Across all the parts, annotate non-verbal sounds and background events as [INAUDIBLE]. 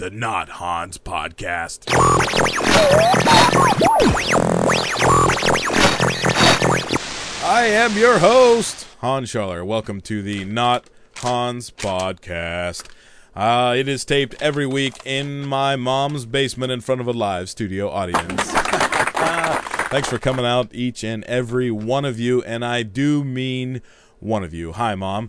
the Not Hans podcast. I am your host, Hans Scharler. Welcome to the Not Hans podcast. Uh, it is taped every week in my mom's basement in front of a live studio audience. [LAUGHS] Thanks for coming out, each and every one of you, and I do mean one of you. Hi, Mom.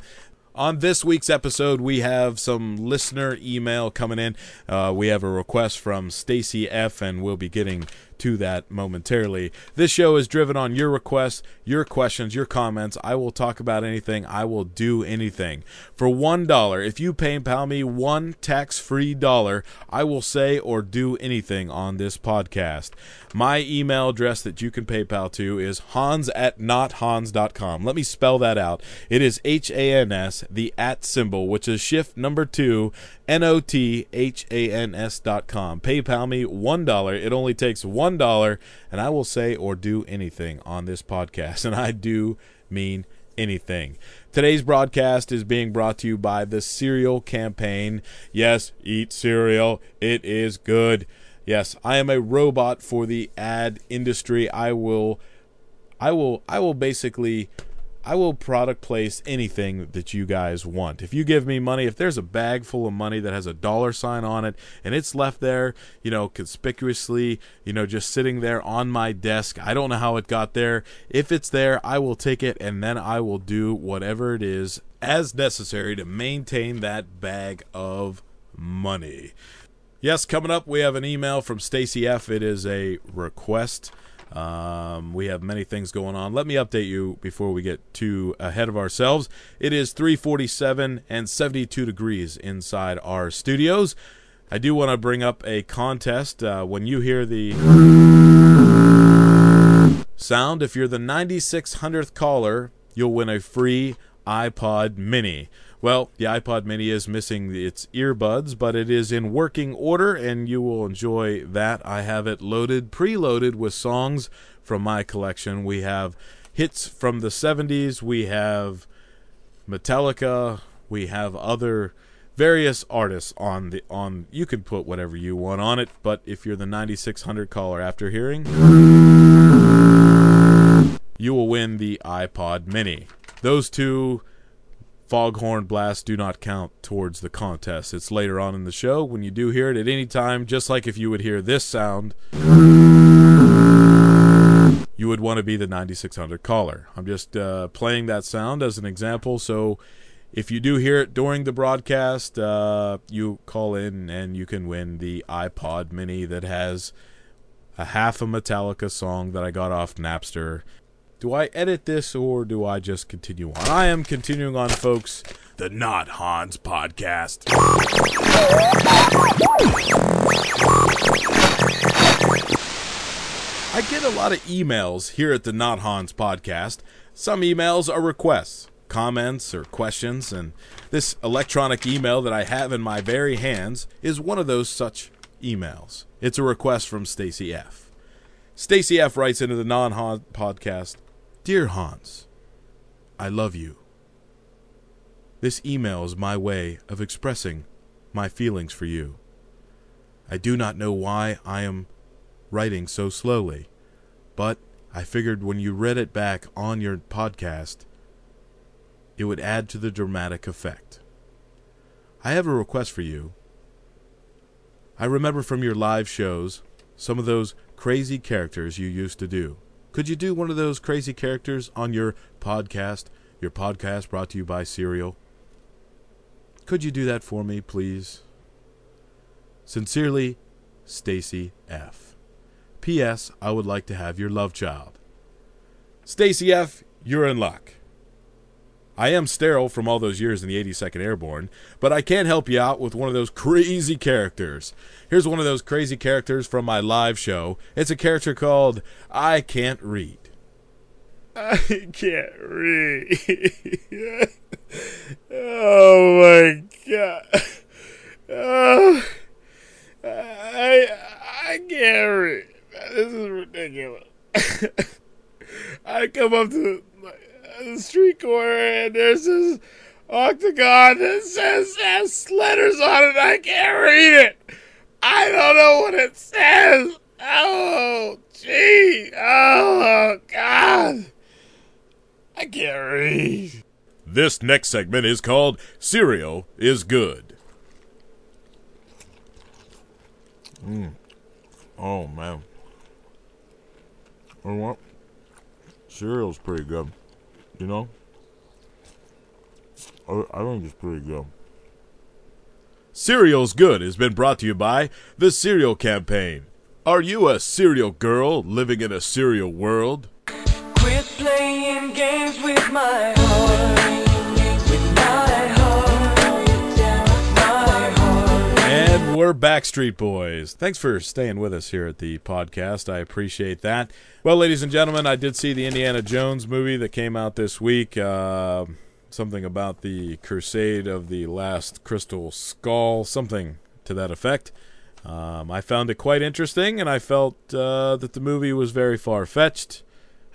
On this week's episode, we have some listener email coming in. Uh, we have a request from Stacy F, and we'll be getting to that momentarily. This show is driven on your requests, your questions, your comments. I will talk about anything. I will do anything. For $1, if you PayPal me one tax free dollar, I will say or do anything on this podcast. My email address that you can PayPal to is hans at nothans.com. Let me spell that out. It is H A N S, the at symbol, which is shift number two, N O T H A N S dot com. PayPal me $1. It only takes $1, and I will say or do anything on this podcast. [LAUGHS] And I do mean anything. Today's broadcast is being brought to you by the Cereal Campaign. Yes, eat cereal, it is good. Yes, I am a robot for the ad industry. I will I will I will basically I will product place anything that you guys want. If you give me money, if there's a bag full of money that has a dollar sign on it and it's left there, you know, conspicuously, you know, just sitting there on my desk, I don't know how it got there. If it's there, I will take it and then I will do whatever it is as necessary to maintain that bag of money. Yes, coming up, we have an email from Stacy F. It is a request. Um, we have many things going on. Let me update you before we get too ahead of ourselves. It is 347 and 72 degrees inside our studios. I do want to bring up a contest. Uh, when you hear the sound, if you're the 9600th caller, you'll win a free iPod Mini. Well, the iPod Mini is missing its earbuds, but it is in working order, and you will enjoy that. I have it loaded, preloaded with songs from my collection. We have hits from the 70s, we have Metallica, we have other various artists on the on you can put whatever you want on it but if you're the 9600 caller after hearing you will win the iPod mini those two foghorn blasts do not count towards the contest. It's later on in the show when you do hear it at any time, just like if you would hear this sound, you would want to be the 9600 caller. I'm just uh, playing that sound as an example. So if you do hear it during the broadcast, uh, you call in and you can win the iPod mini that has a half a Metallica song that I got off Napster do I edit this or do I just continue on? I am continuing on, folks. The Not Hans podcast. I get a lot of emails here at the Not Hans podcast. Some emails are requests, comments, or questions, and this electronic email that I have in my very hands is one of those such emails. It's a request from Stacy F. Stacy F writes into the Non Hans podcast Dear Hans, I love you. This email is my way of expressing my feelings for you. I do not know why I am writing so slowly, but I figured when you read it back on your podcast, it would add to the dramatic effect. I have a request for you. I remember from your live shows some of those crazy characters you used to do. Could you do one of those crazy characters on your podcast? Your podcast brought to you by Cereal. Could you do that for me, please? Sincerely, Stacy F. P.S. I would like to have your love child. Stacy F., you're in luck. I am sterile from all those years in the 82nd Airborne, but I can't help you out with one of those crazy characters. Here's one of those crazy characters from my live show. It's a character called I Can't Read. I can't read. [LAUGHS] oh my god. Oh, [LAUGHS] I I can't read. This is ridiculous. [LAUGHS] I come up to the street corner and there's this octagon that says has letters on it. I can't read it. I don't know what it says. Oh, gee. Oh, God. I can't read. This next segment is called Cereal is Good. Mm. Oh man. Know what? Cereal's pretty good. You know? I, I think it's pretty good. Cereal's Good has been brought to you by the Cereal Campaign. Are you a cereal girl living in a cereal world? Quit playing games with my heart. Backstreet Boys. Thanks for staying with us here at the podcast. I appreciate that. Well, ladies and gentlemen, I did see the Indiana Jones movie that came out this week. Uh, something about the Crusade of the Last Crystal Skull, something to that effect. Um, I found it quite interesting, and I felt uh, that the movie was very far fetched.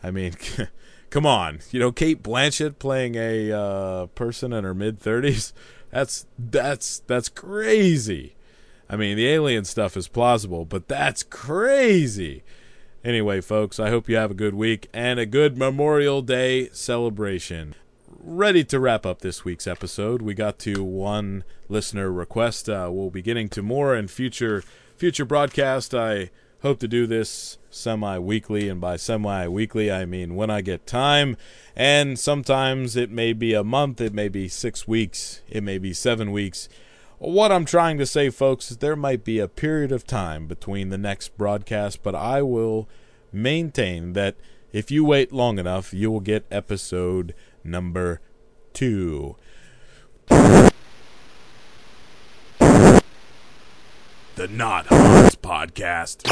I mean, [LAUGHS] come on, you know, Cate Blanchett playing a uh, person in her mid thirties. That's that's that's crazy. I mean, the alien stuff is plausible, but that's crazy. Anyway, folks, I hope you have a good week and a good Memorial Day celebration. Ready to wrap up this week's episode. We got to one listener request. Uh, we'll be getting to more in future future broadcast. I hope to do this semi-weekly, and by semi-weekly I mean when I get time. And sometimes it may be a month, it may be six weeks, it may be seven weeks. What I'm trying to say, folks, is there might be a period of time between the next broadcast, but I will maintain that if you wait long enough, you will get episode number two. The Not Hans Podcast.